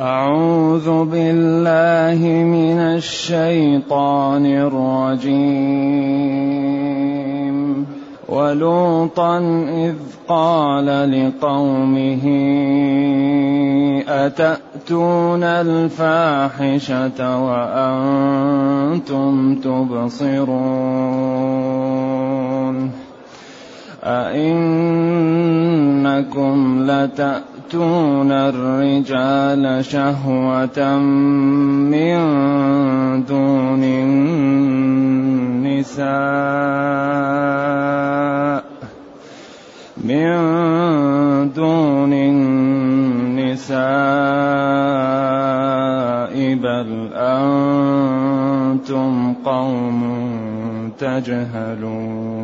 أعوذ بالله من الشيطان الرجيم. ولوطا إذ قال لقومه أتأتون الفاحشة وأنتم تبصرون؟ أئنكم لتأتون تأتون الرجال شهوة من دون النساء من دون النساء بل أنتم قوم تجهلون.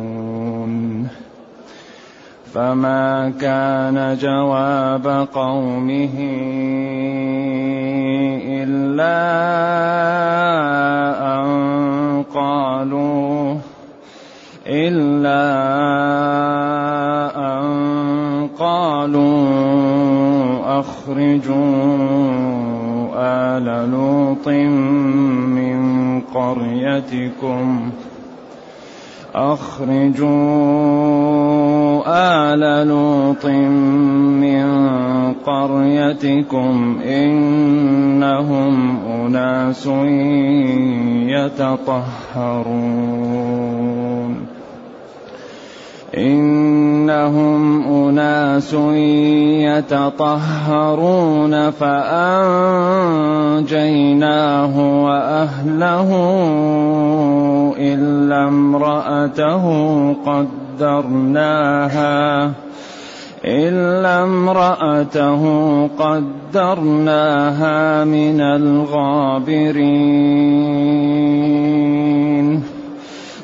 فما كان جواب قومه إلا أن قالوا إلا أن قالوا أخرجوا آل لوط من قريتكم ۖ أخرجوا آل لوط من قريتكم إنهم أناس يتطهرون. إنهم أناس يتطهرون فأنجيناه وأهله إلا امرأته قدرناها إلا امرأته قدرناها من الغابرين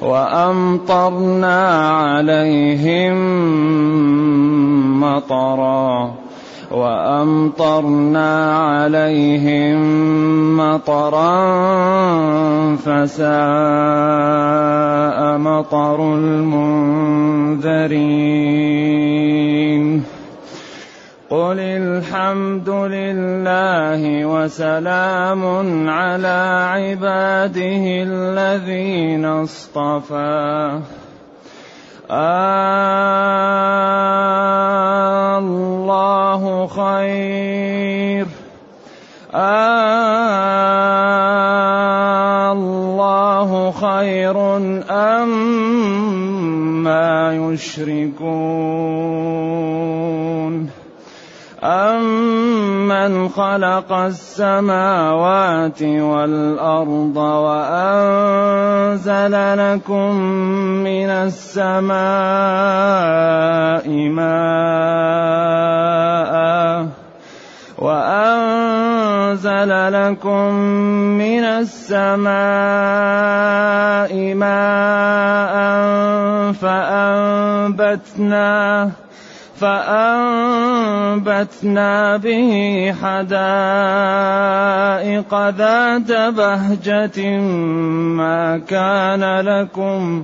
وأمطرنا عليهم مطرًا وأمطرنا عليهم مطرا فساء مطر المنذرين. قل الحمد لله وسلام على عباده الذين اصطفى. آه الله خير. آه الله خير أم ما يشركون. أمن خلق السماوات والأرض وأنزل لكم من السماء ماء. وأنزل لكم من السماء ماء فأنبتنا فأنبتنا به حدائق ذات بهجة ما كان لكم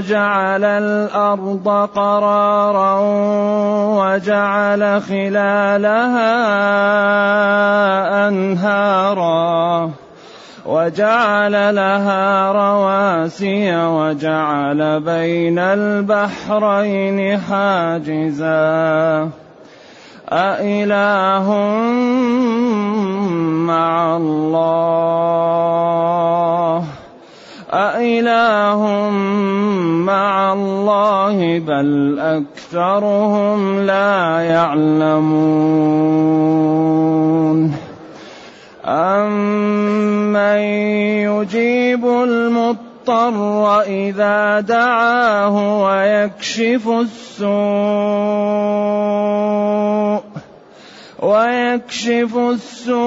جعل الأرض قرارا وجعل خلالها أنهارا وجعل لها رواسي وجعل بين البحرين حاجزا أإله مع الله أإله مع الله بل أكثرهم لا يعلمون أمن يجيب المضطر إذا دعاه ويكشف السوء ويكشف السوء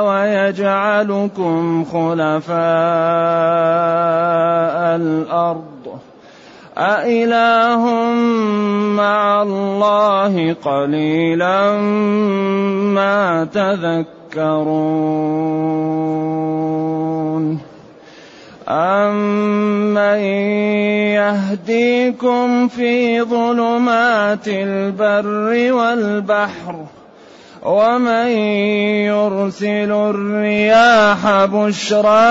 ويجعلكم خلفاء الأرض. أإله مع الله قليلا ما تذكرون. أمن يهديكم في ظلمات البر والبحر ومن يرسل الرياح بشرا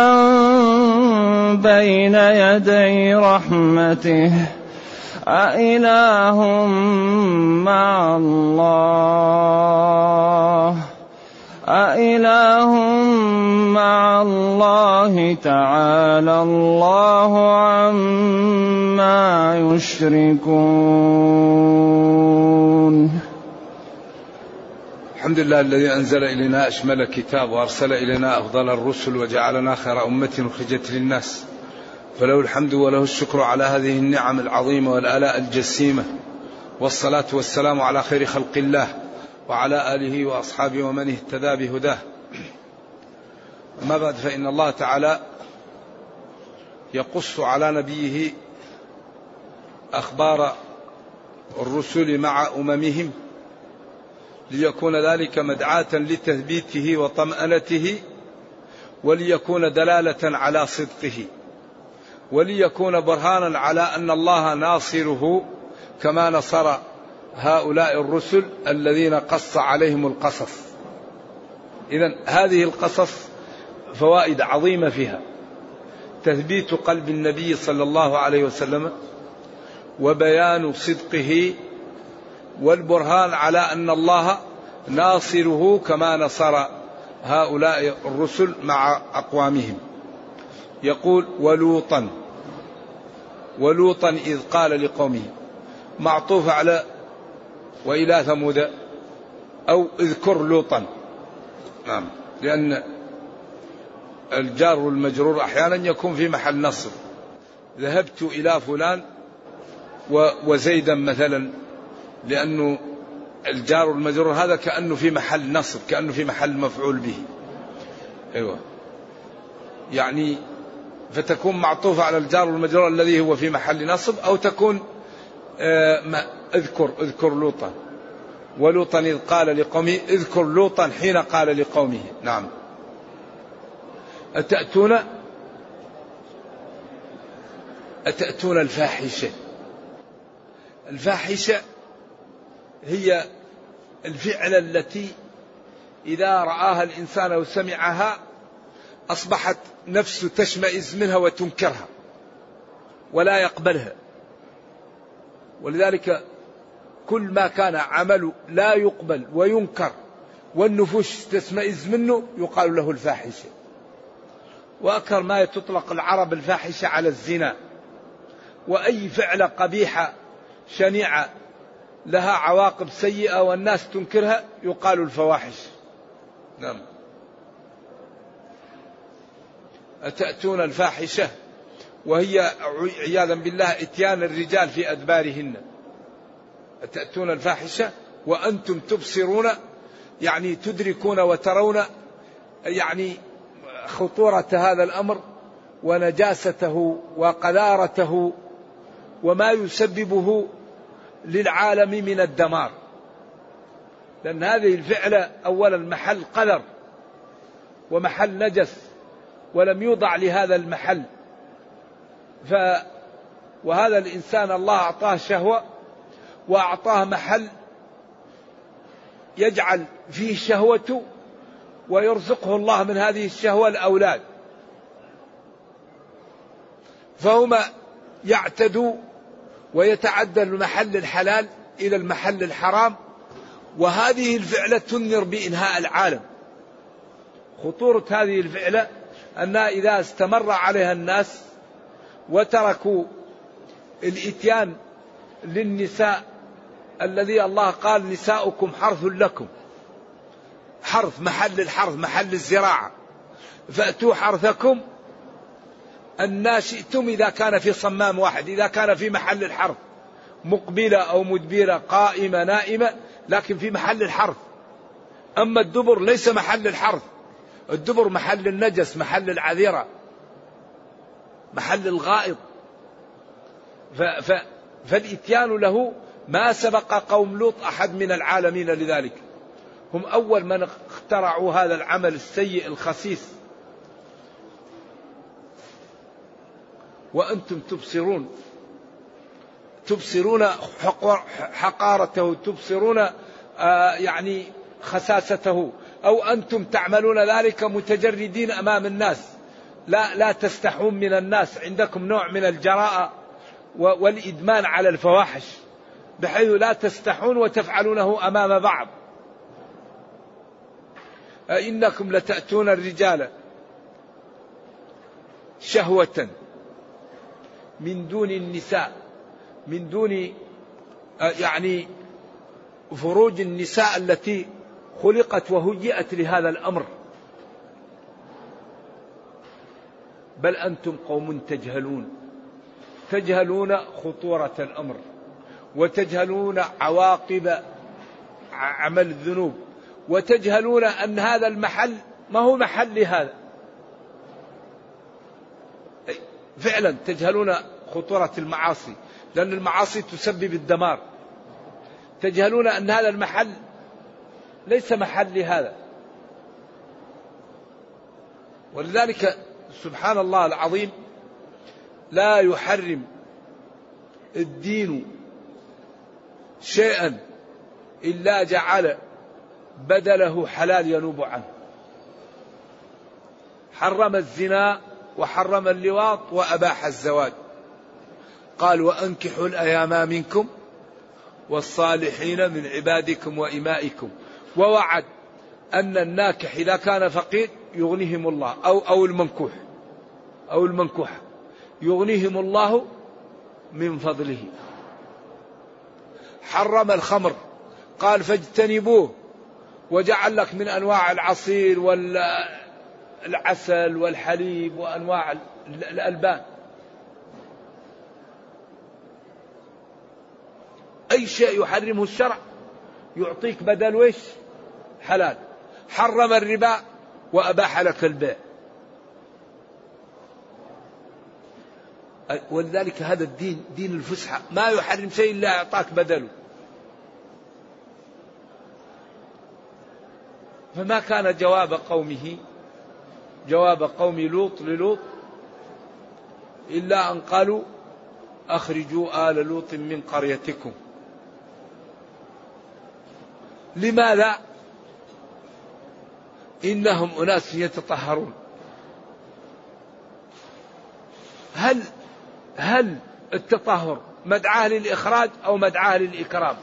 بين يدي رحمته أإله مع الله أإله مع الله تعالى الله عما يشركون. الحمد لله الذي أنزل إلينا أشمل كتاب وأرسل إلينا أفضل الرسل وجعلنا خير أمة أخرجت للناس. فله الحمد وله الشكر على هذه النعم العظيمة والآلاء الجسيمة. والصلاة والسلام على خير خلق الله. وعلى آله وأصحابه ومن اهتدى بهداه. أما بعد فإن الله تعالى يقص على نبيه أخبار الرسل مع أممهم ليكون ذلك مدعاة لتثبيته وطمأنته وليكون دلالة على صدقه وليكون برهانا على أن الله ناصره كما نصر هؤلاء الرسل الذين قص عليهم القصص. إذا هذه القصص فوائد عظيمة فيها. تثبيت قلب النبي صلى الله عليه وسلم وبيان صدقه والبرهان على أن الله ناصره كما نصر هؤلاء الرسل مع أقوامهم. يقول ولوطا ولوطا إذ قال لقومه معطوف على وإلى ثمود أو اذكر لوطا. نعم. لأن الجار والمجرور أحيانا يكون في محل نصب. ذهبت إلى فلان وزيدا مثلا لأنه الجار والمجرور هذا كأنه في محل نصب كأنه في محل مفعول به. أيوة. يعني فتكون معطوفة على الجار والمجرور الذي هو في محل نصب أو تكون آه اذكر اذكر لوطا. ولوطا إذ قال لقومه اذكر لوطا حين قال لقومه. نعم. أتأتون؟ أتأتون الفاحشة؟ الفاحشة هي الفعلة التي إذا رآها الإنسان أو سمعها أصبحت نفسه تشمئز منها وتنكرها ولا يقبلها. ولذلك كل ما كان عمل لا يقبل وينكر والنفوس تشمئز منه يقال له الفاحشة. وأكثر ما تطلق العرب الفاحشة على الزنا. وأي فعلة قبيحة شنيعة لها عواقب سيئة والناس تنكرها يقال الفواحش. نعم. أتأتون الفاحشة؟ وهي عياذا بالله إتيان الرجال في أدبارهن. أتأتون الفاحشة وأنتم تبصرون يعني تدركون وترون يعني خطورة هذا الأمر ونجاسته وقذارته وما يسببه للعالم من الدمار. لأن هذه الفعلة أولا محل قدر ومحل نجس ولم يوضع لهذا المحل. ف وهذا الإنسان الله أعطاه شهوة وأعطاه محل يجعل فيه شهوته ويرزقه الله من هذه الشهوة الأولاد. فهما يعتدوا ويتعدى المحل الحلال إلى المحل الحرام وهذه الفعلة تنذر بإنهاء العالم. خطورة هذه الفعلة أنها إذا استمر عليها الناس وتركوا الإتيان للنساء الذي الله قال نساؤكم حرث لكم. حرث محل الحرث محل الزراعة. فأتوا حرثكم. أن شئتم إذا كان في صمام واحد إذا كان في محل الحرث. مقبلة أو مدبرة قائمة نائمة لكن في محل الحرث. أما الدبر ليس محل الحرث. الدبر محل النجس محل العذيرة محل الغائط. ف ف فالإتيان له ما سبق قوم لوط أحد من العالمين لذلك. هم أول من اخترعوا هذا العمل السيء الخسيس. وأنتم تبصرون. تبصرون حقارته تبصرون آه، يعني خساسته. أو أنتم تعملون ذلك متجردين أمام الناس. لا لا تستحون من الناس. عندكم نوع من الجراءة والإدمان على الفواحش. بحيث لا تستحون وتفعلونه أمام بعض. أئنكم لتأتون الرجال شهوة من دون النساء من دون يعني فروج النساء التي خلقت وهيئت لهذا الأمر. بل أنتم قوم تجهلون تجهلون خطورة الأمر. وتجهلون عواقب عمل الذنوب وتجهلون أن هذا المحل ما هو محل لهذا. فعلا تجهلون خطورة المعاصي لأن المعاصي تسبب الدمار. تجهلون أن هذا المحل ليس محل لهذا. ولذلك سبحان الله العظيم لا يحرم الدين شيئا إلا جعل بدله حلال ينوب عنه. حرم الزنا وحرم اللواط وأباح الزواج. قال وأنكحوا الأيام منكم والصالحين من عبادكم وإمائكم. ووعد أن الناكح إذا كان فقير يغنيهم الله أو أو المنكوح أو المنكوحة. يغنيهم الله من فضله. حرم الخمر. قال فاجتنبوه وجعل لك من أنواع العصير والعسل والحليب وأنواع الألبان. أي شيء يحرمه الشرع يعطيك بدل وش؟ حلال. حرم الربا وأباح لك البيع. ولذلك هذا الدين دين الفسحة. ما يحرم شيء إلا أعطاك بدله. فما كان جواب قومه؟ جواب قوم لوط للوط إلا أن قالوا أخرجوا آل لوط من قريتكم. لماذا؟ إنهم أناس يتطهرون. هل هل التطهر مدعاة للإخراج أو مدعاة للإكرام؟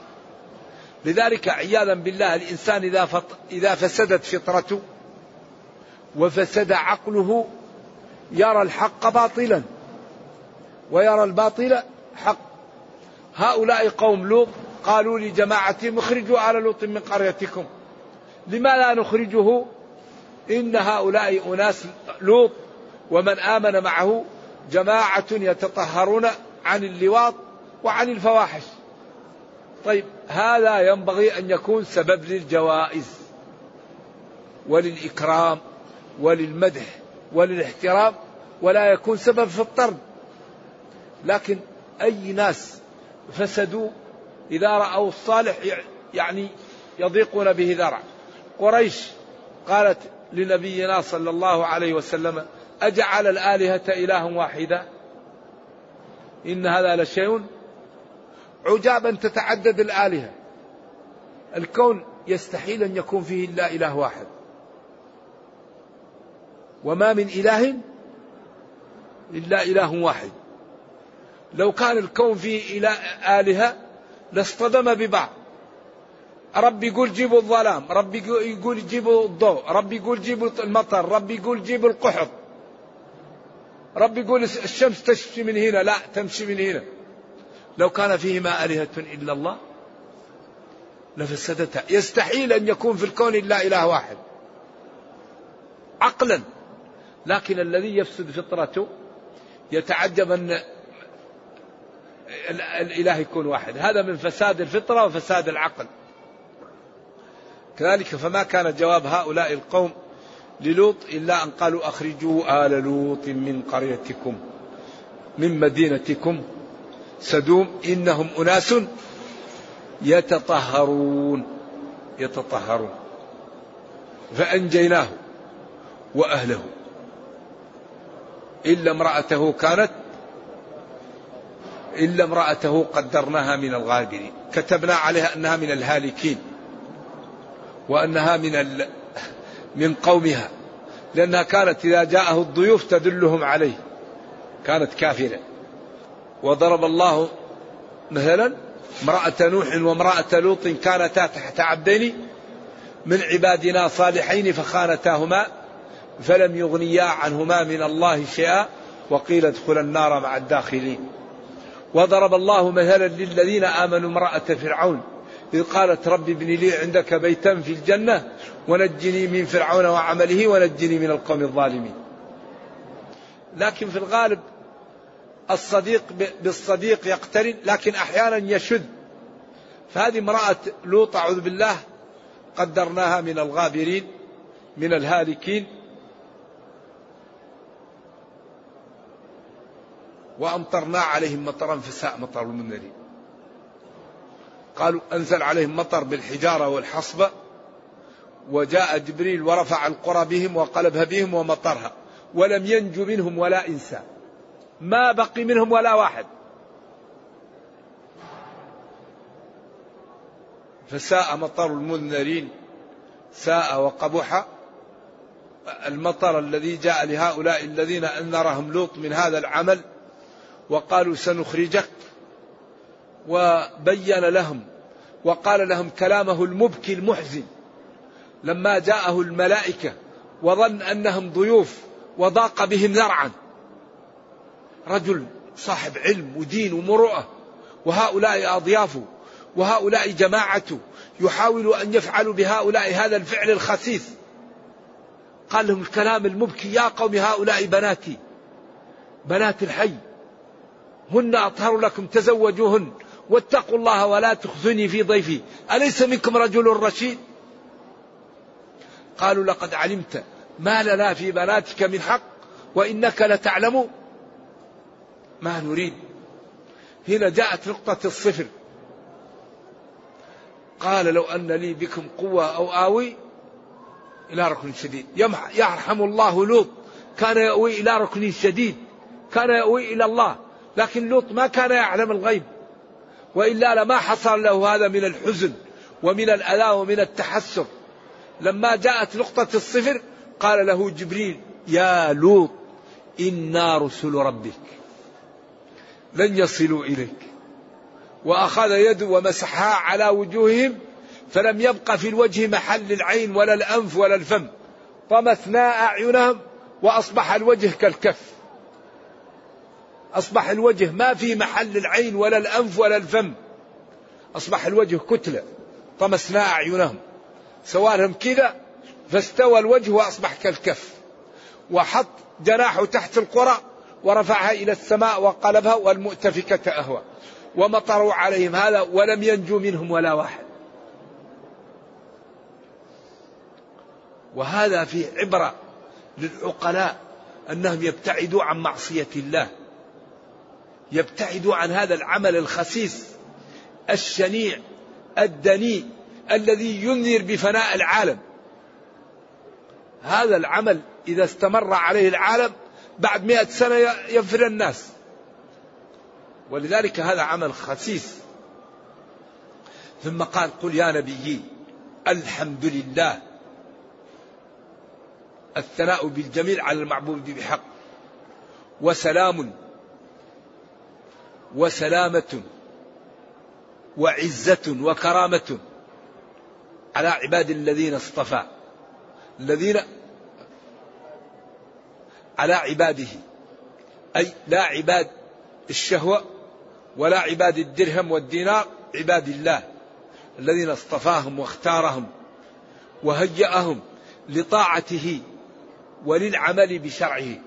لذلك عياذا بالله الإنسان إذا, فط... إذا فسدت فطرته وفسد عقله يرى الحق باطلا ويرى الباطل حق. هؤلاء قوم لوط قالوا لجماعتهم اخرجوا آل لوط من قريتكم. لما لا نخرجه؟ إن هؤلاء أناس لوط ومن آمن معه جماعة يتطهرون عن اللواط وعن الفواحش. طيب هذا ينبغي أن يكون سبب للجوائز وللإكرام وللمدح وللاحترام ولا يكون سبب في الطرد. لكن أي ناس فسدوا إذا رأوا الصالح يعني يضيقون به ذرع. قريش قالت لنبينا صلى الله عليه وسلم أجعل الآلهة إله واحدا؟ إن هذا لشيء عجابا تتعدد الآلهة. الكون يستحيل أن يكون فيه إلا إله واحد. وما من إله إلا إله واحد. لو كان الكون فيه إله آلهة لاصطدم ببعض. رب يقول جيبوا الظلام رب يقول جيبوا الضوء رب يقول جيبوا المطر رب يقول جيبوا القحط. رب يقول الشمس تمشي من هنا لا تمشي من هنا. لو كان فيهما آلهة إلا الله لفسدتا يستحيل أن يكون في الكون إلا إله واحد. عقلا. لكن الذي يفسد فطرته يتعجب أن الإله يكون واحد. هذا من فساد الفطرة وفساد العقل. كذلك فما كان جواب هؤلاء القوم للوط إلا أن قالوا أخرجوا آل لوط من قريتكم من مدينتكم سدوم إنهم أناس يتطهرون يتطهرون. فأنجيناه وأهله. إلا امرأته كانت إلا امرأته قدرناها من الغابرين. كتبنا عليها أنها من الهالكين وأنها من ال... من قومها. لأنها كانت إذا جاءه الضيوف تدلهم عليه. كانت كافرة وضرب الله مثلا امرأة نوح وامرأة لوط كانتا تحت عبدين من عبادنا صالحين فخانتاهما فلم يغنيا عنهما من الله شيئا وقيل ادخلا النار مع الداخلين. وضرب الله مثلا للذين آمنوا امرأة فرعون. إذ قالت رب ابن لي عندك بيتا في الجنة ونجني من فرعون وعمله ونجني من القوم الظالمين. لكن في الغالب الصديق بالصديق يقترن لكن أحيانا يشذ. فهذه امرأة لوط أعوذ بالله قدرناها من الغابرين من الهالكين. وأمطرنا عليهم مطرا فساء مطر المنذرين. قالوا أنزل عليهم مطر بالحجارة والحصبة وجاء جبريل ورفع القرى بهم وقلبها بهم ومطرها ولم ينجو منهم ولا إنسان ما بقي منهم ولا واحد. فساء مطر المنذرين ساء وقبح المطر الذي جاء لهؤلاء الذين أنذرهم لوط من هذا العمل وقالوا سنخرجك وبين لهم وقال لهم كلامه المبكي المحزن. لما جاءه الملائكة وظن أنهم ضيوف وضاق بهم ذرعا. رجل صاحب علم ودين ومروءة وهؤلاء أضيافه وهؤلاء جماعته يحاول أن يفعلوا بهؤلاء هذا الفعل الخسيس. قال لهم الكلام المبكي يا قوم هؤلاء بناتي بنات الحي هن أطهر لكم تزوجوهن واتقوا الله ولا تخزني في ضيفي أليس منكم رجل رشيد؟ قالوا لقد علمت ما لنا في بناتك من حق وإنك لتعلم ما نريد. هنا جاءت نقطة الصفر. قال لو أن لي بكم قوة أو آوي إلى ركن شديد. يرحم الله لوط. كان يأوي إلى ركن شديد. كان يأوي إلى الله. لكن لوط ما كان يعلم الغيب. وإلا لما حصل له هذا من الحزن ومن الأذى ومن التحسر. لما جاءت نقطة الصفر قال له جبريل يا لوط إنا رسل ربك. لن يصلوا إليك. وأخذ يده ومسحها على وجوههم فلم يبق في الوجه محل العين ولا الأنف ولا الفم. طمسنا أعينهم وأصبح الوجه كالكف. أصبح الوجه ما في محل العين ولا الأنف ولا الفم. أصبح الوجه كتلة. طمسنا أعينهم. سوالهم كذا فاستوى الوجه وأصبح كالكف. وحط جناحه تحت القرى ورفعها إلى السماء وقلبها والمؤتفكة أهوى. ومطروا عليهم. هذا ولم ينجو منهم ولا واحد. وهذا في عبرة للعقلاء أنهم يبتعدوا عن معصية الله. يبتعدوا عن هذا العمل الخسيس الشنيع الدنيء الذي ينذر بفناء العالم. هذا العمل إذا استمر عليه العالم بعد مئة سنة يفر الناس. ولذلك هذا عمل خسيس. ثم قال قل يا نبيي الحمد لله. الثناء بالجميل على المعبود بحق. وسلام وسلامة وعزة وكرامة على عباد الذين اصطفى. الذين على عباده. أي لا عباد الشهوة ولا عباد الدرهم والدينار عباد الله الذين اصطفاهم واختارهم وهيأهم لطاعته وللعمل بشرعه.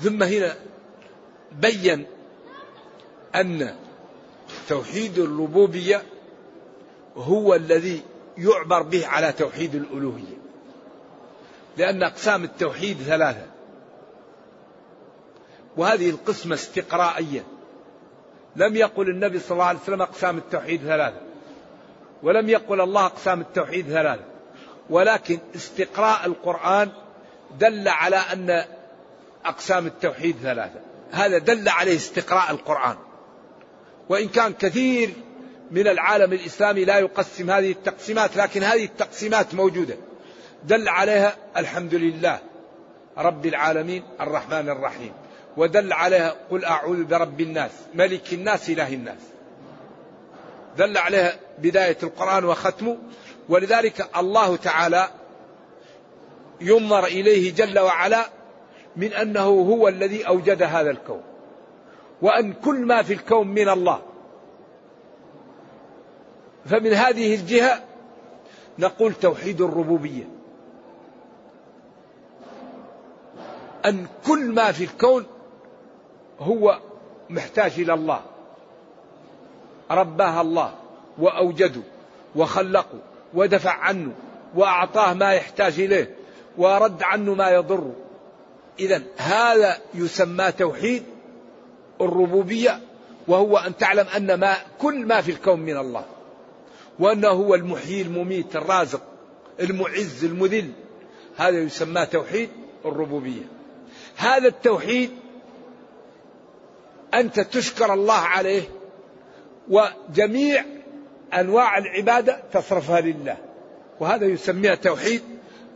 ثم هنا بين أن توحيد الربوبية هو الذي يعبر به على توحيد الألوهية. لأن أقسام التوحيد ثلاثة. وهذه القسمة استقرائية. لم يقل النبي صلى الله عليه وسلم أقسام التوحيد ثلاثة. ولم يقل الله أقسام التوحيد ثلاثة. ولكن استقراء القرآن دل على أن أقسام التوحيد ثلاثة. هذا دل عليه استقراء القرآن. وإن كان كثير من العالم الإسلامي لا يقسم هذه التقسيمات لكن هذه التقسيمات موجودة. دل عليها الحمد لله رب العالمين الرحمن الرحيم. ودل عليها قل أعوذ برب الناس ملك الناس إله الناس. دل عليها بداية القرآن وختمه. ولذلك الله تعالى ينظر إليه جل وعلا من أنه هو الذي أوجد هذا الكون. وأن كل ما في الكون من الله. فمن هذه الجهة نقول توحيد الربوبية. أن كل ما في الكون هو محتاج إلى الله. رباه الله وأوجده وخلقه ودفع عنه وأعطاه ما يحتاج إليه ورد عنه ما يضره إذا هذا يسمى توحيد الربوبية وهو أن تعلم أن ما كل ما في الكون من الله وأنه هو المحيي المميت الرازق المعز المذل. هذا يسمى توحيد الربوبية. هذا التوحيد أنت تشكر الله عليه وجميع أنواع العبادة تصرفها لله. وهذا يسميها توحيد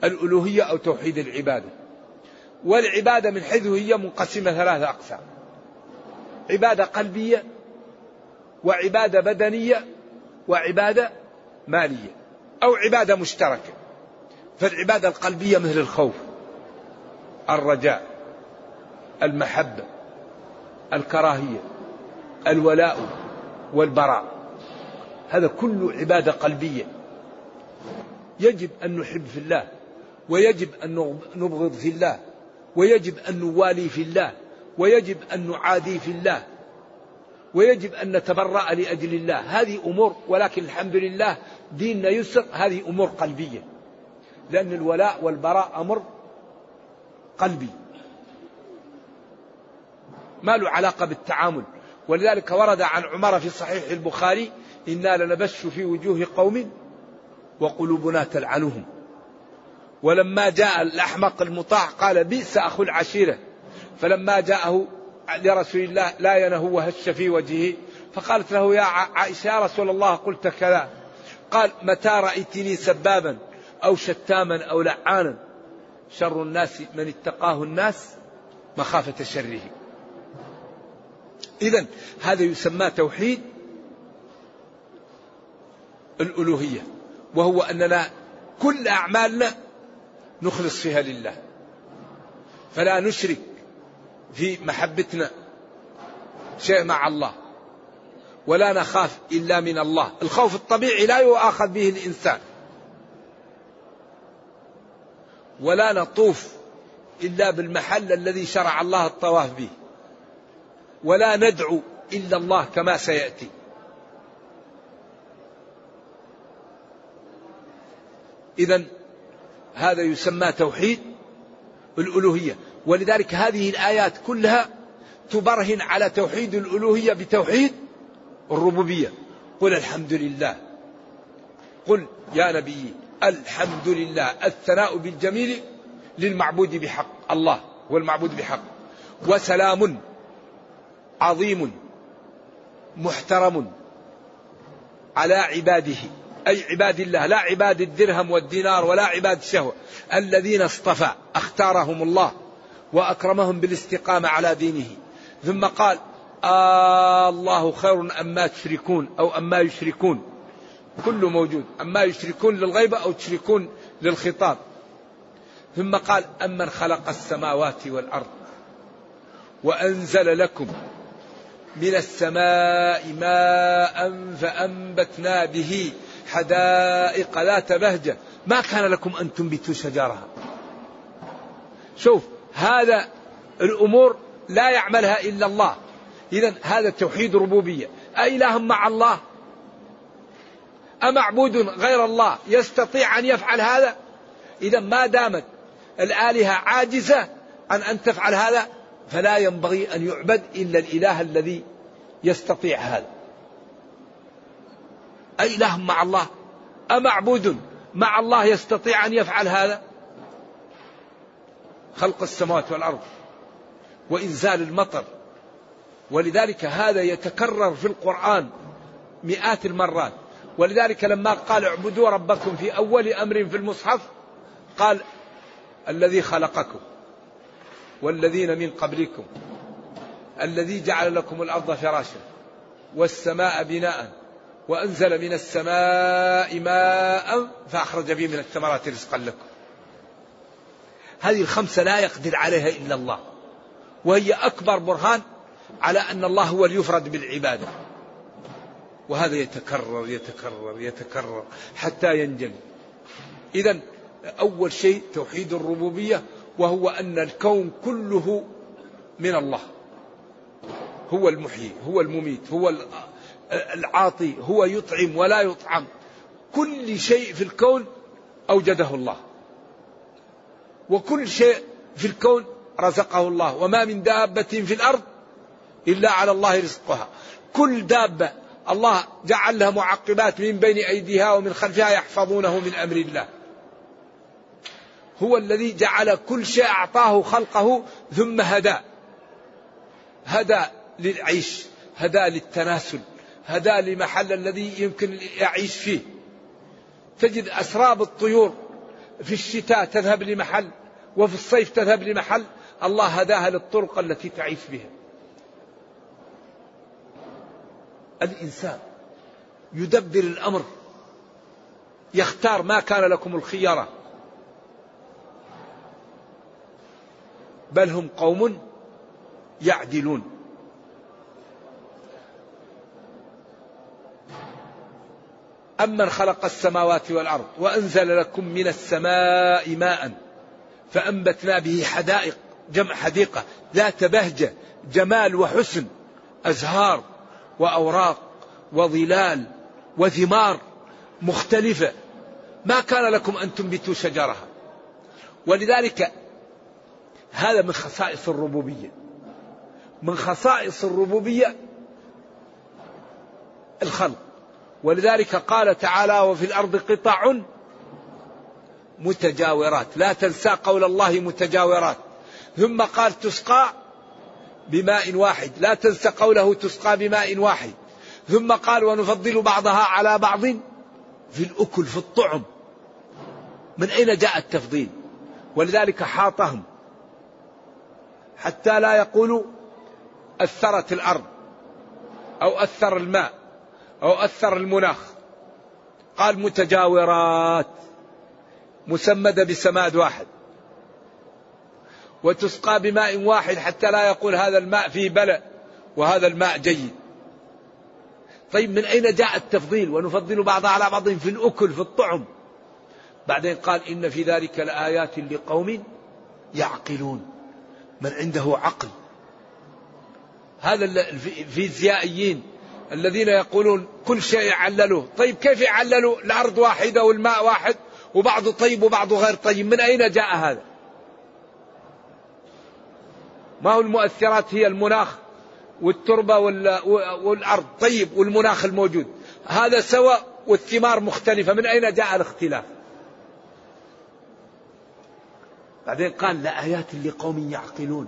الألوهية أو توحيد العبادة. والعبادة من حيث هي منقسمة ثلاثة أقسام. عبادة قلبية وعبادة بدنية وعبادة مالية أو عبادة مشتركة. فالعبادة القلبية مثل الخوف الرجاء المحبة الكراهية الولاء والبراء. هذا كله عبادة قلبية. يجب أن نحب في الله ويجب أن نبغض في الله ويجب أن نوالي في الله ويجب أن نعادي في الله ويجب أن نتبرأ لأجل الله. هذه أمور ولكن الحمد لله ديننا يسر هذه أمور قلبية. لأن الولاء والبراء أمر قلبي. ما له علاقة بالتعامل. ولذلك ورد عن عمر في صحيح البخاري إنا لنبش في وجوه قوم وقلوبنا تلعنهم. ولما جاء الأحمق المطاع قال بئس أخو العشيرة. فلما جاءه لرسول الله لا ينهو وهش في وجهه فقالت له يا عائشة يا رسول الله قلت كذا. قال متى رأيتني سبابا أو شتاما أو لعانا؟ شر الناس من اتقاه الناس مخافة شره. إذا هذا يسمى توحيد الألوهية وهو أننا كل أعمالنا نخلص فيها لله فلا نشرك في محبتنا شيء مع الله ولا نخاف إلا من الله الخوف الطبيعي لا يؤاخذ به الإنسان ولا نطوف إلا بالمحل الذي شرع الله الطواف به. ولا ندعو إلا الله كما سيأتي. إذا هذا يسمى توحيد الألوهية. ولذلك هذه الآيات كلها تبرهن على توحيد الألوهية بتوحيد الربوبية. قل الحمد لله. قل يا نبي الحمد لله. الثناء بالجميل للمعبود بحق الله هو المعبود بحق. وسلام عظيم محترم على عباده أي عباد الله لا عباد الدرهم والدينار ولا عباد الشهوة الذين اصطفى اختارهم الله وأكرمهم بالاستقامة على دينه. ثم قال آه الله خير أما تشركون أو أما يشركون. كله موجود أما يشركون للغيبة أو تشركون للخطاب. ثم قال أمن خلق السماوات والأرض وأنزل لكم من السماء ماء فأنبتنا به حدائق ذات بهجة ما كان لكم أن تنبتوا شجرها. شوف هذا الأمور لا يعملها إلا الله. إذا هذا توحيد ربوبية. أإله مع الله؟ أمعبود غير الله يستطيع أن يفعل هذا؟ إذا ما دامت الآلهة عاجزة عن أن تفعل هذا؟ فلا ينبغي أن يعبد إلا الإله الذي يستطيع هذا. أي إله مع الله. أمعبود مع الله يستطيع أن يفعل هذا؟ خلق السماوات والأرض وإنزال المطر. ولذلك هذا يتكرر في القرآن مئات المرات. ولذلك لما قال اعبدوا ربكم في أول أمر في المصحف قال الذي خلقكم. والذين من قبلكم الذي جعل لكم الأرض فراشا والسماء بناء وأنزل من السماء ماء فأخرج به من الثمرات رزقا لكم. هذه الخمسة لا يقدر عليها إلا الله. وهي أكبر برهان على أن الله هو اليفرد بالعبادة. وهذا يتكرر يتكرر يتكرر حتى ينجلي إذا أول شيء توحيد الربوبية وهو أن الكون كله من الله. هو المحيي هو المميت هو العاطي هو يطعم ولا يطعم. كل شيء في الكون أوجده الله. وكل شيء في الكون رزقه الله. وما من دابة في الأرض إلا على الله رزقها. كل دابة الله جعل لها معقبات من بين أيديها ومن خلفها يحفظونه من أمر الله. هو الذي جعل كل شيء أعطاه خلقه ثم هدى. هدى للعيش هدى للتناسل هدى لمحل الذي يمكن يعيش فيه. تجد أسراب الطيور في الشتاء تذهب لمحل وفي الصيف تذهب لمحل. الله هداها للطرق التي تعيش بها. الإنسان يدبر الأمر يختار ما كان لكم الخيارة. بل هم قوم يعدلون. أمن خلق السماوات والأرض وأنزل لكم من السماء ماء فأنبتنا به حدائق جمع حديقة ذات بهجة جمال وحسن أزهار وأوراق وظلال وثمار مختلفة. ما كان لكم أن تنبتوا شجرها ولذلك هذا من خصائص الربوبية. من خصائص الربوبية الخلق. ولذلك قال تعالى وفي الأرض قطع متجاورات. لا تنسى قول الله متجاورات. ثم قال تسقى بماء واحد. لا تنسى قوله تسقى بماء واحد. ثم قال ونفضل بعضها على بعض في الأكل في الطعم. من أين جاء التفضيل؟ ولذلك حاطهم حتى لا يقولوا أثرت الأرض أو أثر الماء أو أثر المناخ. قال متجاورات مسمدة بسماد واحد. وتسقى بماء واحد حتى لا يقول هذا الماء فيه بلى وهذا الماء جيد. طيب من أين جاء التفضيل؟ ونفضل بعضها على بعض في الأكل في الطعم. بعدين قال إن في ذلك لآيات لقوم يعقلون. من عنده عقل. هذا الفيزيائيين الذين يقولون كل شيء يعللوه طيب كيف يعللوا الأرض واحدة والماء واحد وبعضه طيب وبعضه غير طيب؟ من أين جاء هذا؟ ما هو المؤثرات؟ هي المناخ والتربة والأرض. طيب والمناخ الموجود. هذا سوى والثمار مختلفة. من أين جاء الاختلاف؟ بعدين قال لآيات لقوم يعقلون.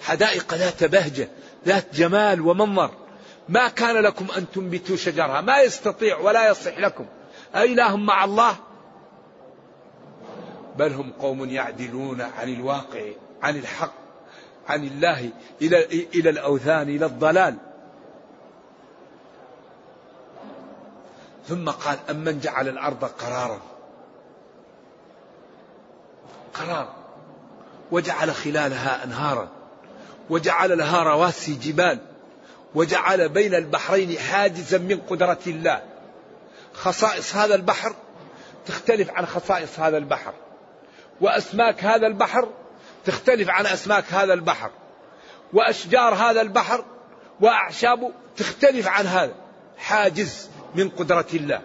حدائق ذات بهجة ذات جمال ومنظر. ما كان لكم أن تنبتوا شجرها ما يستطيع ولا يصح لكم. أإله مع الله؟ بل هم قوم يعدلون عن الواقع عن الحق عن الله إلى إلى الأوثان إلى الضلال. ثم قال أمن جعل الأرض قرارا. قرار وجعل خلالها أنهارا وجعل لها رواسي جبال وجعل بين البحرين حاجزا من قدرة الله. خصائص هذا البحر تختلف عن خصائص هذا البحر. وأسماك هذا البحر تختلف عن أسماك هذا البحر. وأشجار هذا البحر وأعشابه تختلف عن هذا. حاجز من قدرة الله.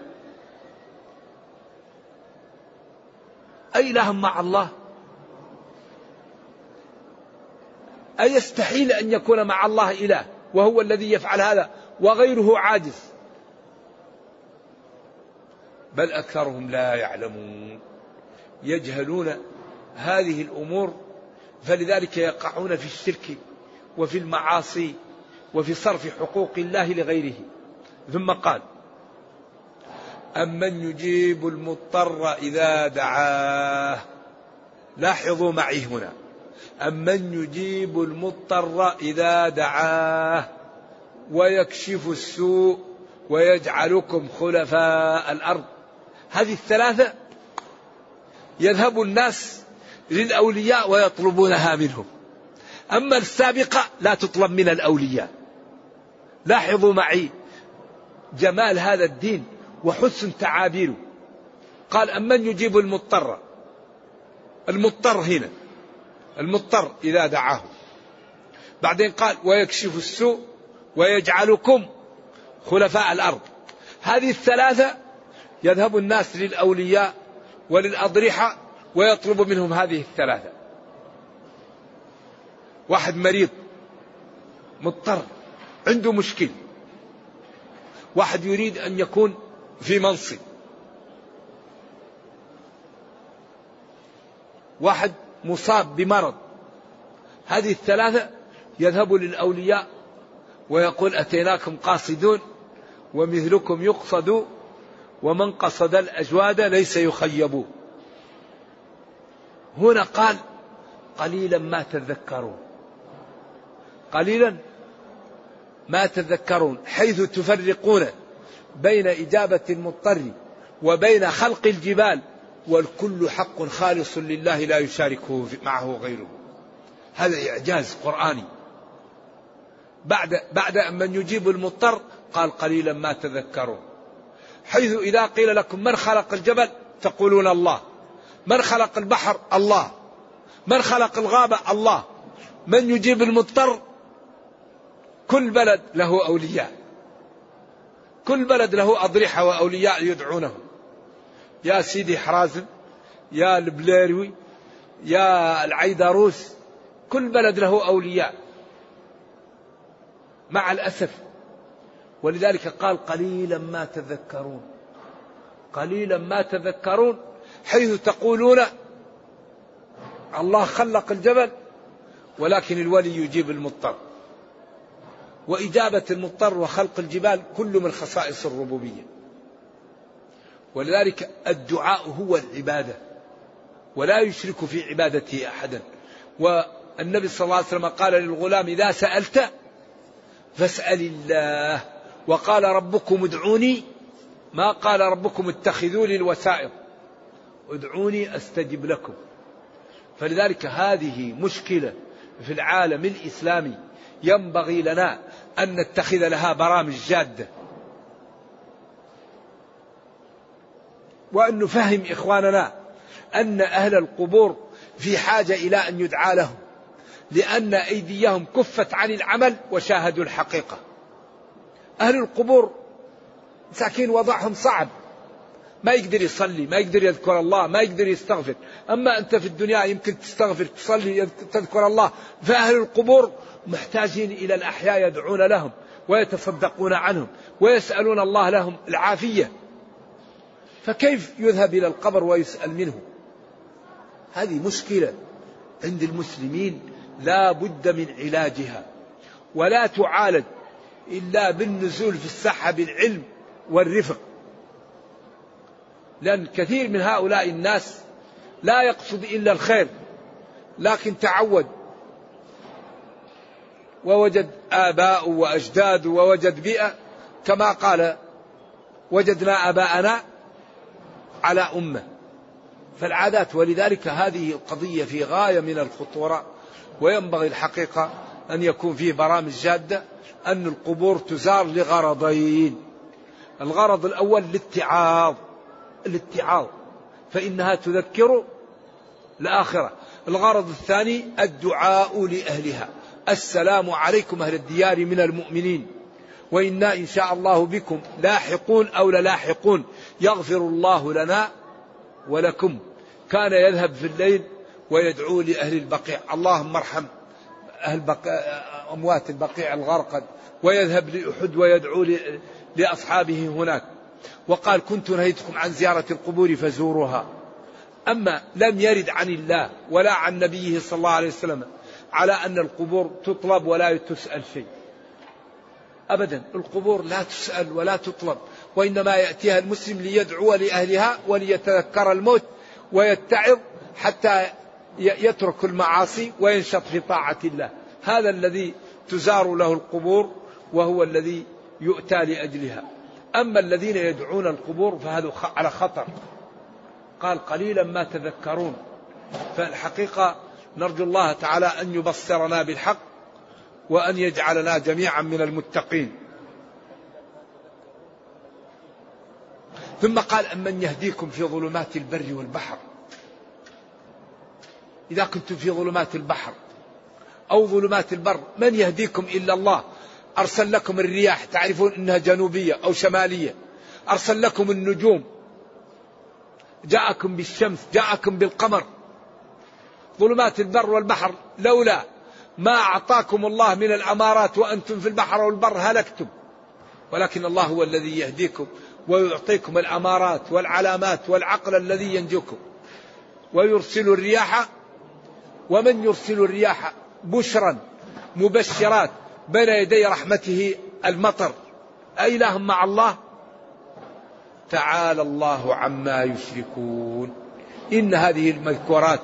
أي إله مع الله؟ أيستحيل أن يكون مع الله إله وهو الذي يفعل هذا وغيره عاجز؟ بل أكثرهم لا يعلمون. يجهلون هذه الأمور فلذلك يقعون في الشرك وفي المعاصي وفي صرف حقوق الله لغيره. ثم قال أمن يجيب المضطر إذا دعاه. لاحظوا معي هنا. أمن يجيب المضطر إذا دعاه. ويكشف السوء ويجعلكم خلفاء الأرض. هذه الثلاثة يذهب الناس للأولياء ويطلبونها منهم. أما السابقة لا تطلب من الأولياء. لاحظوا معي جمال هذا الدين. وحسن تعابيره. قال أمن يجيب المضطر. المضطر هنا. المضطر إذا دعاه. بعدين قال ويكشف السوء ويجعلكم خلفاء الأرض. هذه الثلاثة يذهب الناس للأولياء وللأضرحة ويطلب منهم هذه الثلاثة. واحد مريض مضطر عنده مشكل. واحد يريد أن يكون في منصب. واحد مصاب بمرض. هذه الثلاثة يذهب للأولياء ويقول أتيناكم قاصدون ومثلكم يقصد ومن قصد الأجواد ليس يخيب. هنا قال قليلا ما تذكرون. قليلا ما تذكرون حيث تفرقون. بين إجابة المضطر وبين خلق الجبال والكل حق خالص لله لا يشاركه معه غيره. هذا إعجاز قرآني. بعد بعد من يجيب المضطر قال قليلا ما تذكرون. حيث إذا قيل لكم من خلق الجبل تقولون الله. من خلق البحر؟ الله. من خلق الغابة؟ الله. من يجيب المضطر؟ كل بلد له أولياء. كل بلد له أضرحة وأولياء يدعونه. يا سيدي حرازم يا البليروي يا العيدروس كل بلد له أولياء. مع الأسف ولذلك قال قليلا ما تذكرون. قليلا ما تذكرون حيث تقولون الله خلق الجبل ولكن الولي يجيب المضطر. وإجابة المضطر وخلق الجبال كل من خصائص الربوبية. ولذلك الدعاء هو العبادة ولا يشرك في عبادته أحدا. والنبي صلى الله عليه وسلم قال للغلام إذا سألت فاسأل الله. وقال ربكم ادعوني. ما قال ربكم اتخذوا لي الوسائط ادعوني أستجب لكم. فلذلك هذه مشكلة في العالم الإسلامي ينبغي لنا أن نتخذ لها برامج جادة. وأن نفهم إخواننا أن أهل القبور في حاجة إلى أن يدعى لهم لأن أيديهم كفت عن العمل وشاهدوا الحقيقة. أهل القبور مساكين وضعهم صعب. ما يقدر يصلي ما يقدر يذكر الله ما يقدر يستغفر. أما أنت في الدنيا يمكن تستغفر تصلي تذكر الله. فأهل القبور محتاجين إلى الأحياء يدعون لهم ويتصدقون عنهم ويسألون الله لهم العافية. فكيف يذهب إلى القبر ويسأل منه؟ هذه مشكلة عند المسلمين لا بد من علاجها. ولا تعالج إلا بالنزول في الساحة بالعلم والرفق. لأن كثير من هؤلاء الناس لا يقصد إلا الخير لكن تعود. ووجد آباء وأجداد ووجد بيئة كما قال وجدنا آباءنا على أمة. فالعادات ولذلك هذه القضية في غاية من الخطورة وينبغي الحقيقة أن يكون فيه برامج جادة أن القبور تزار لغرضين. الغرض الأول الاتعاظ. الاتعاظ فإنها تذكر الآخرة. الغرض الثاني الدعاء لأهلها. السلام عليكم أهل الديار من المؤمنين. وإنا إن شاء الله بكم لاحقون أو للاحقون يغفر الله لنا ولكم. كان يذهب في الليل ويدعو لأهل البقيع. اللهم ارحم أهل بقيع أموات البقيع الغرقد. ويذهب لأحد ويدعو لأصحابه هناك. وقال كنت نهيتكم عن زيارة القبور فزوروها. أما لم يرد عن الله ولا عن نبيه صلى الله عليه وسلم على أن القبور تطلب ولا تسأل شيء. أبدا القبور لا تسأل ولا تطلب وإنما يأتيها المسلم ليدعو لأهلها وليتذكر الموت ويتعظ حتى يترك المعاصي وينشط في طاعة الله. هذا الذي تزار له القبور وهو الذي يؤتى لأجلها. أما الذين يدعون القبور فهذا على خطر. قال قليلا ما تذكرون. فالحقيقة نرجو الله تعالى أن يبصرنا بالحق وأن يجعلنا جميعا من المتقين. ثم قال أمن يهديكم في ظلمات البر والبحر. إذا كنتم في ظلمات البحر أو ظلمات البر من يهديكم إلا الله؟ أرسل لكم الرياح تعرفون أنها جنوبية أو شمالية. أرسل لكم النجوم. جاءكم بالشمس جاءكم بالقمر. ظلمات البر والبحر لولا ما أعطاكم الله من الأمارات وأنتم في البحر والبر هلكتم. ولكن الله هو الذي يهديكم ويعطيكم الأمارات والعلامات والعقل الذي ينجوكم. ويرسل الرياح ومن يرسل الرياح؟ بشرا مبشرات. بين يدي رحمته المطر. أإله مع الله؟ تعالى الله عما يشركون. إن هذه المذكورات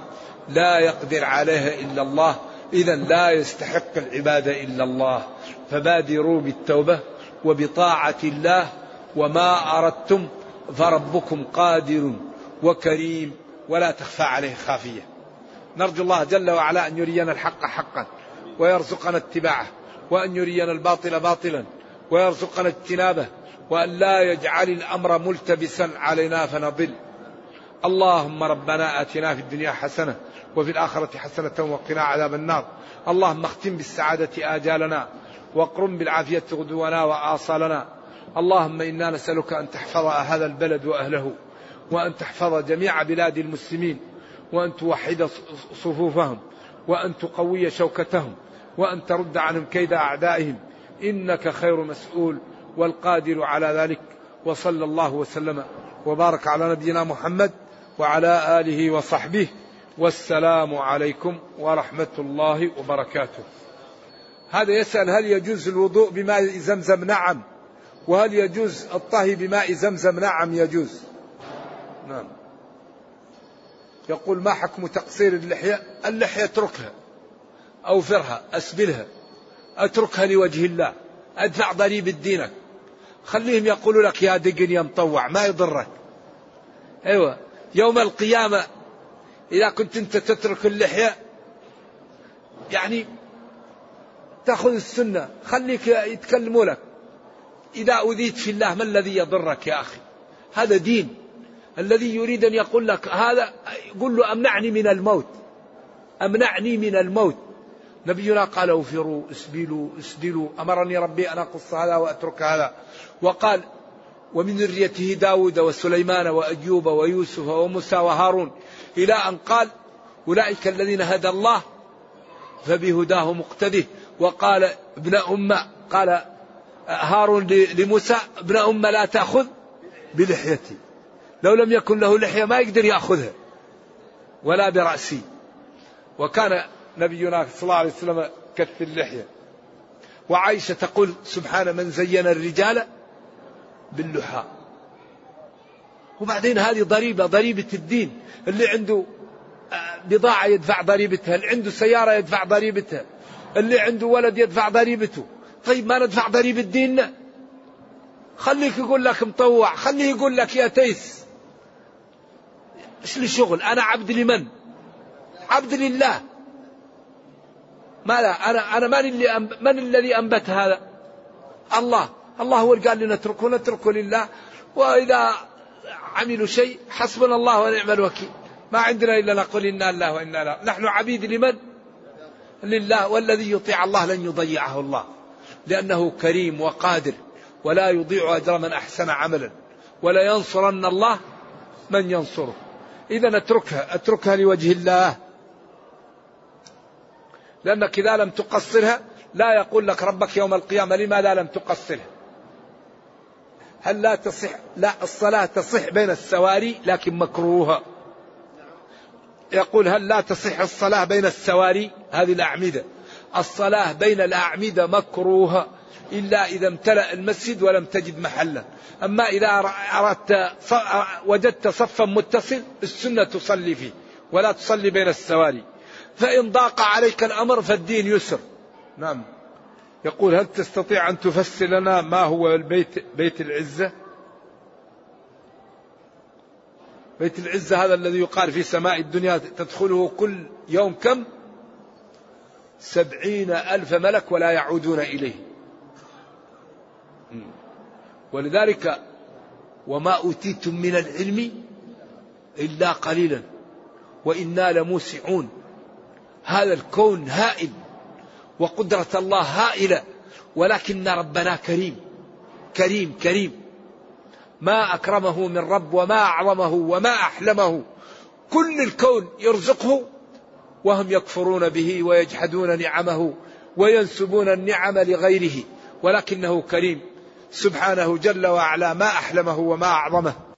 لا يقدر عليها إلا الله. إذا لا يستحق العبادة إلا الله. فبادروا بالتوبة وبطاعة الله. وما أردتم فربكم قادر وكريم ولا تخفى عليه خافية. نرجو الله جل وعلا أن يرينا الحق حقا ويرزقنا اتباعه. وأن يرينا الباطل باطلا ويرزقنا اجتنابه وأن لا يجعل الأمر ملتبسا علينا فنضل. اللهم ربنا آتنا في الدنيا حسنة وفي الآخرة حسنة وقنا عذاب النار. اللهم اختم بالسعادة آجالنا واقرم بالعافية غدونا وآصالنا. اللهم إنا نسألك أن تحفظ هذا البلد وأهله وأن تحفظ جميع بلاد المسلمين وأن توحد صفوفهم وأن تقوي شوكتهم وأن ترد عنهم كيد أعدائهم. إنك خير مسؤول والقادر على ذلك. وصلى الله وسلم وبارك على نبينا محمد وعلى آله وصحبه. والسلام عليكم ورحمة الله وبركاته. هذا يسأل هل يجوز الوضوء بماء زمزم نعم؟ وهل يجوز الطهي بماء زمزم نعم يجوز؟ نعم. يقول ما حكم تقصير اللحية؟ اللحية اتركها. أوفرها أسبلها أتركها لوجه الله ادفع ضريبة دينك خليهم يقولوا لك يا دقن يا مطوع ما يضرك. أيوه يوم القيامة إذا كنت أنت تترك اللحية يعني تأخذ السنة خليك يتكلموا لك. إذا أذيت في الله ما الذي يضرك يا أخي؟ هذا دين. الذي يريد أن يقول لك هذا قل له أمنعني من الموت. أمنعني من الموت. نبينا قال أوفروا اسبلوا اسدلوا أمرني ربي أن أقص هذا وأترك هذا. وقال ومن ذريته داود وسليمان وأيوب ويوسف وموسى وهارون إلى أن قال أولئك الذين هدى الله فبهداه مقتده. وقال ابن أم قال هارون لموسى ابن أم لا تأخذ بلحيتي. لو لم يكن له لحية ما يقدر يأخذها ولا برأسي. وكان نبينا صلى الله عليه وسلم كث اللحية. وعائشة تقول سبحان من زين الرجال باللحى. وبعدين هذه ضريبة ضريبة الدين. اللي عنده آه، بضاعة يدفع ضريبتها اللي عنده سيارة يدفع ضريبتها اللي عنده ولد يدفع ضريبته. طيب ما ندفع ضريبة ديننا؟ خليك يقول لك مطوع خليه يقول لك يا تيس. إيش لي شغل أنا عبد لمن؟ عبد لله. ما لا أنا أنا من اللي من الذي أنبت هذا. الله الله هو اللي قال لنا اتركوا نتركه لله. وإذا عملوا شيء حسبنا الله ونعم الوكيل. ما عندنا إلا نقول إنا الله وإنا لا نحن عبيد لمن؟ لله. والذي يطيع الله لن يضيعه الله. لأنه كريم وقادر ولا يضيع أجر من أحسن عملا. ولا ينصرن الله من ينصره. إذا اتركها اتركها لوجه الله. لأنك إذا لم تقصرها لا يقول لك ربك يوم القيامة لماذا لم تقصرها هل لا تصح لا الصلاة تصح بين السواري لكن مكروهة؟ يقول هل لا تصح الصلاة بين السواري؟ هذه الأعمدة. الصلاة بين الأعمدة مكروهة إلا إذا امتلأ المسجد ولم تجد محلا. أما إذا أردت وجدت صفا متصل السنة تصلي فيه ولا تصلي بين السواري. فإن ضاق عليك الأمر فالدين يسر. نعم. يقول هل تستطيع أن تفسر لنا ما هو البيت بيت العزة؟ بيت العزة هذا الذي يقال في سماء الدنيا تدخله كل يوم كم؟ سبعين ألف ملك ولا يعودون إليه. ولذلك وما أوتيتم من العلم إلا قليلا. وإنا لموسعون. هذا الكون هائل وقدرة الله هائلة ولكن ربنا كريم كريم كريم. ما أكرمه من رب وما أعظمه وما أحلمه. كل الكون يرزقه وهم يكفرون به ويجحدون نعمه وينسبون النعم لغيره ولكنه كريم. سبحانه جل وعلا ما أحلمه وما أعظمه.